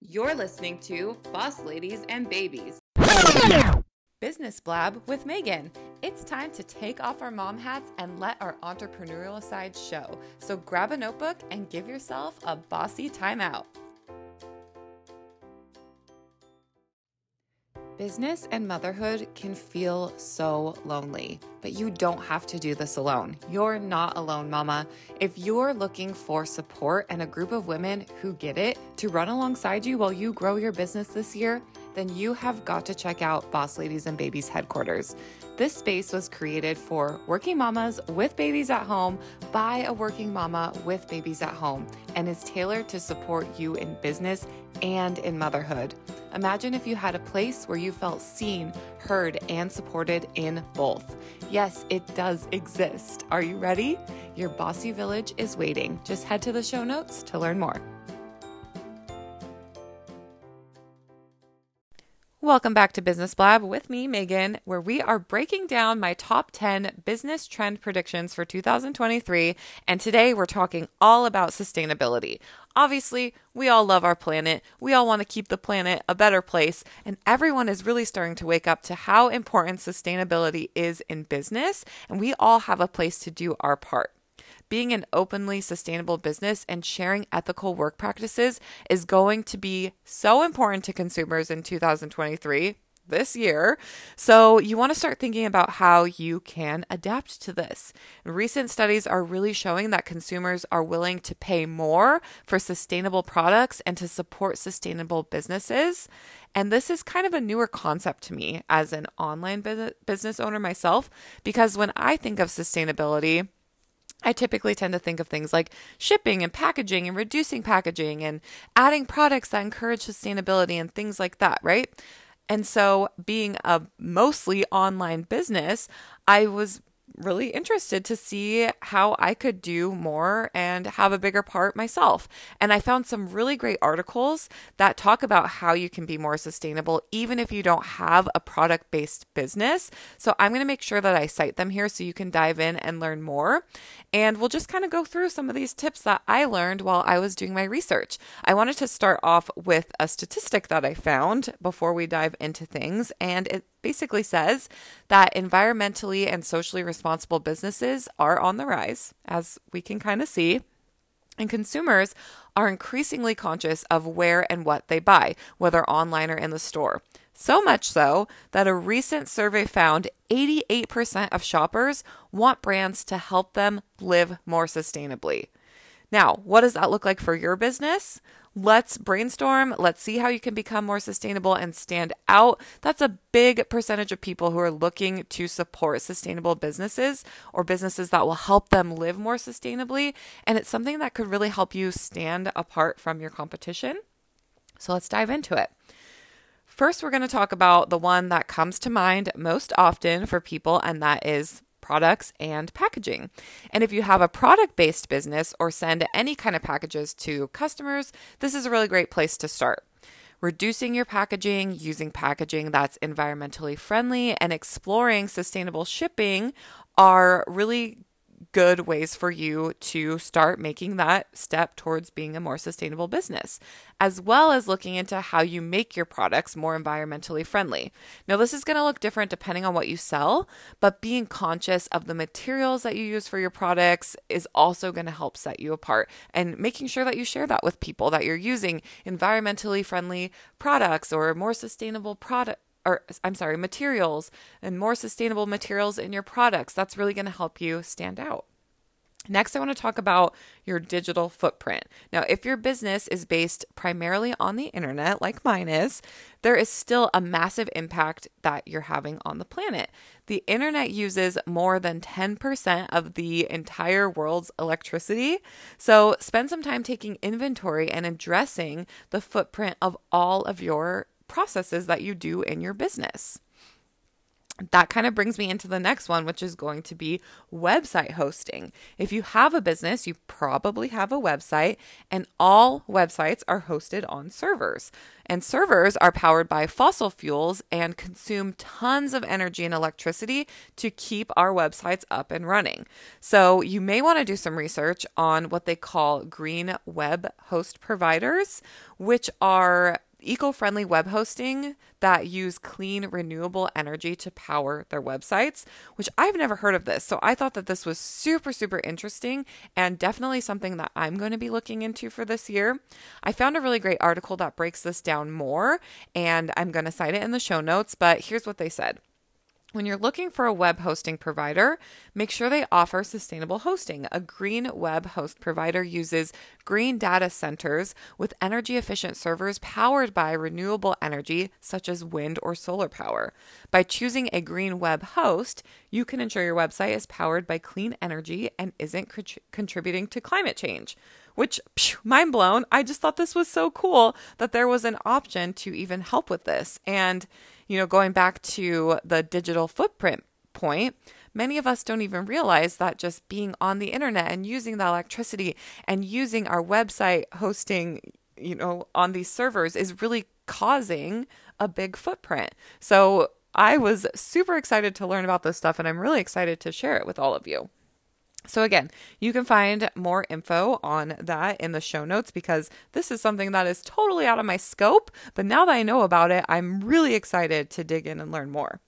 You're listening to Boss Ladies and Babies. Business Blab with Megan. It's time to take off our mom hats and let our entrepreneurial side show. So grab a notebook and give yourself a bossy timeout. Business and motherhood can feel so lonely, but you don't have to do this alone. You're not alone, mama. If you're looking for support and a group of women who get it to run alongside you while you grow your business this year, then you have got to check out Boss Ladies and Babies headquarters. This space was created for working mamas with babies at home by a working mama with babies at home and is tailored to support you in business and in motherhood. Imagine if you had a place where you felt seen, heard, and supported in both. Yes, it does exist. Are you ready? Your bossy village is waiting. Just head to the show notes to learn more. Welcome back to Business Blab with me, Megan, where we are breaking down my top 10 business trend predictions for 2023. And today we're talking all about sustainability. Obviously, we all love our planet. We all want to keep the planet a better place. And everyone is really starting to wake up to how important sustainability is in business. And we all have a place to do our part being an openly sustainable business and sharing ethical work practices is going to be so important to consumers in 2023 this year. So, you want to start thinking about how you can adapt to this. Recent studies are really showing that consumers are willing to pay more for sustainable products and to support sustainable businesses. And this is kind of a newer concept to me as an online business owner myself, because when I think of sustainability, I typically tend to think of things like shipping and packaging and reducing packaging and adding products that encourage sustainability and things like that, right? And so, being a mostly online business, I was really interested to see how I could do more and have a bigger part myself. And I found some really great articles that talk about how you can be more sustainable, even if you don't have a product based business. So I'm going to make sure that I cite them here so you can dive in and learn more. And we'll just kind of go through some of these tips that I learned while I was doing my research. I wanted to start off with a statistic that I found before we dive into things. And it basically says that environmentally and socially responsible businesses are on the rise, as we can kind of see. And consumers are increasingly conscious of where and what they buy, whether online or in the store. So much so that a recent survey found 88% of shoppers want brands to help them live more sustainably. Now, what does that look like for your business? Let's brainstorm. Let's see how you can become more sustainable and stand out. That's a big percentage of people who are looking to support sustainable businesses or businesses that will help them live more sustainably. And it's something that could really help you stand apart from your competition. So let's dive into it. First, we're going to talk about the one that comes to mind most often for people, and that is products and packaging. And if you have a product based business or send any kind of packages to customers, this is a really great place to start. Reducing your packaging, using packaging that's environmentally friendly, and exploring sustainable shipping are really good ways for you to start making that step towards being a more sustainable business, as well as looking into how you make your products more environmentally friendly. Now, this is going to look different depending on what you sell, but being conscious of the materials that you use for your products is also going to help set you apart and making sure that you share that with people that you're using environmentally friendly products or more sustainable product or I'm sorry, materials and more sustainable materials in your products. That's really going to help you stand out. Next, I want to talk about your digital footprint. Now, if your business is based primarily on the internet, like mine is, there is still a massive impact that you're having on the planet. The internet uses more than 10% of the entire world's electricity. So, spend some time taking inventory and addressing the footprint of all of your processes that you do in your business. that kind of brings me into the next one, which is going to be website hosting. If you have a business, you probably have a website, and all websites are hosted on servers. And servers are powered by fossil fuels and consume tons of energy and electricity to keep our websites up and running. So, you may want to do some research on what they call green web host providers, which are eco friendly web hosting that use clean, renewable energy to power their websites, which I've never heard of this. So I thought that this was super, super interesting and definitely something that I'm going to be looking into for this year. I found a really great article that breaks this down more, and I'm going to cite it in the show notes. But here's what they said. When you're looking for a web hosting provider, make sure they offer sustainable hosting. A green web host provider uses green data centers with energy efficient servers powered by renewable energy, such as wind or solar power. By choosing a green web host, you can ensure your website is powered by clean energy and isn't contributing to climate change which phew, mind blown. I just thought this was so cool that there was an option to even help with this. And you know, going back to the digital footprint point, many of us don't even realize that just being on the internet and using the electricity and using our website hosting, you know, on these servers is really causing a big footprint. So I was super excited to learn about this stuff and I'm really excited to share it with all of you. So, again, you can find more info on that in the show notes because this is something that is totally out of my scope. But now that I know about it, I'm really excited to dig in and learn more.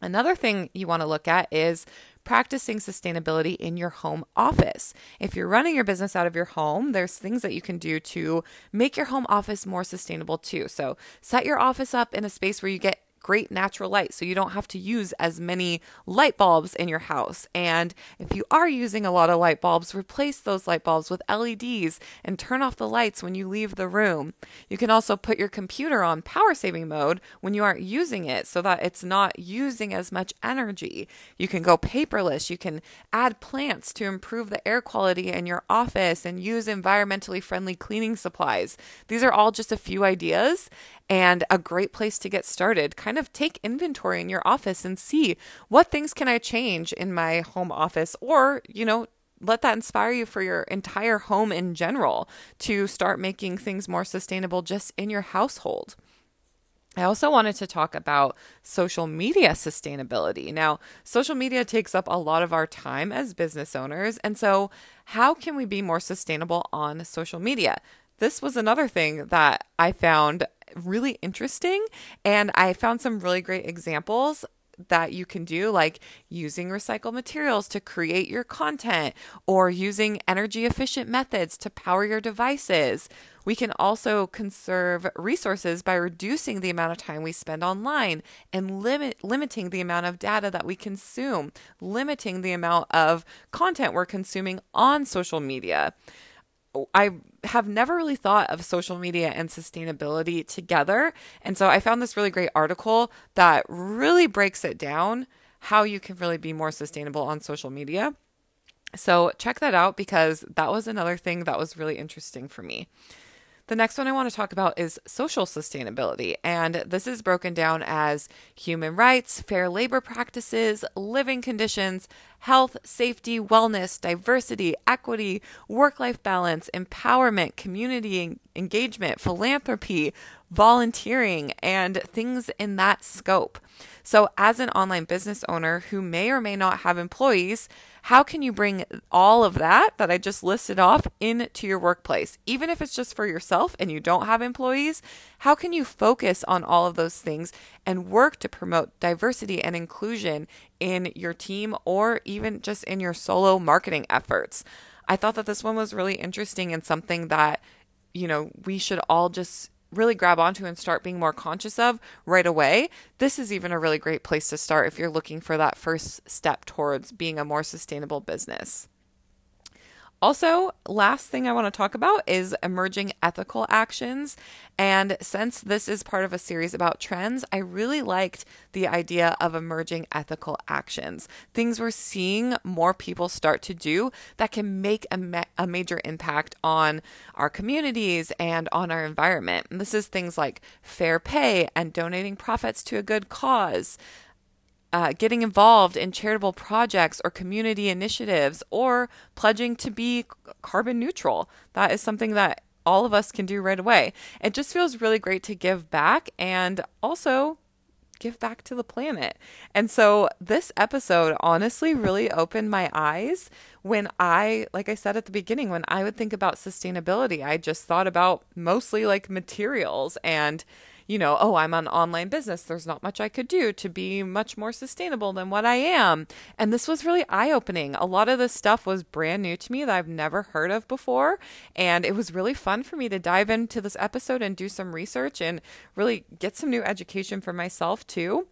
Another thing you want to look at is practicing sustainability in your home office. If you're running your business out of your home, there's things that you can do to make your home office more sustainable too. So, set your office up in a space where you get great natural light so you don't have to use as many light bulbs in your house. And if you are using a lot of light bulbs, replace those light bulbs with LEDs and turn off the lights when you leave the room. You can also put your computer on power saving mode when you aren't using it so that it's not using as much energy. You can go paperless. You can add plants to improve the air quality in your office and use environmentally friendly cleaning supplies. These are all just a few ideas and a great place to get started. Kind of take inventory in your office and see what things can I change in my home office or, you know, let that inspire you for your entire home in general to start making things more sustainable just in your household. I also wanted to talk about social media sustainability. Now, social media takes up a lot of our time as business owners. And so, how can we be more sustainable on social media? This was another thing that I found really interesting. And I found some really great examples that you can do, like using recycled materials to create your content or using energy efficient methods to power your devices. We can also conserve resources by reducing the amount of time we spend online and limit limiting the amount of data that we consume, limiting the amount of content we're consuming on social media. I have never really thought of social media and sustainability together. And so I found this really great article that really breaks it down how you can really be more sustainable on social media. So check that out because that was another thing that was really interesting for me. The next one I want to talk about is social sustainability. And this is broken down as human rights, fair labor practices, living conditions, health, safety, wellness, diversity, equity, work life balance, empowerment, community engagement, philanthropy, volunteering, and things in that scope. So, as an online business owner who may or may not have employees, how can you bring all of that that I just listed off into your workplace? Even if it's just for yourself and you don't have employees, how can you focus on all of those things and work to promote diversity and inclusion in your team or even just in your solo marketing efforts? I thought that this one was really interesting and something that, you know, we should all just really grab onto and start being more conscious of right away, this is even a really great place to start if you're looking for that first step towards being a more sustainable business. Also, last thing I want to talk about is emerging ethical actions. And since this is part of a series about trends, I really liked the idea of emerging ethical actions. Things we're seeing more people start to do that can make a, ma- a major impact on our communities and on our environment. And this is things like fair pay and donating profits to a good cause uh, getting involved in charitable projects or community initiatives or pledging to be carbon neutral. That is something that all of us can do right away. It just feels really great to give back and also give back to the planet. And so this episode honestly really opened my eyes when I, like I said at the beginning, when I would think about sustainability, I just thought about mostly like materials and you know, oh, I'm an online business. There's not much I could do to be much more sustainable than what I am. And this was really eye opening. A lot of this stuff was brand new to me that I've never heard of before. And it was really fun for me to dive into this episode and do some research and really get some new education for myself too.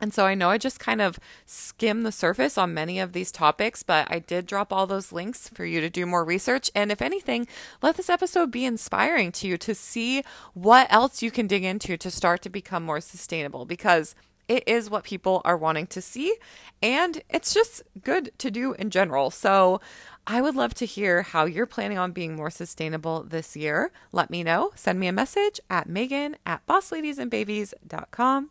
And so I know I just kind of skim the surface on many of these topics, but I did drop all those links for you to do more research. And if anything, let this episode be inspiring to you to see what else you can dig into to start to become more sustainable because it is what people are wanting to see and it's just good to do in general. So I would love to hear how you're planning on being more sustainable this year. Let me know. Send me a message at Megan at bossladiesandbabies.com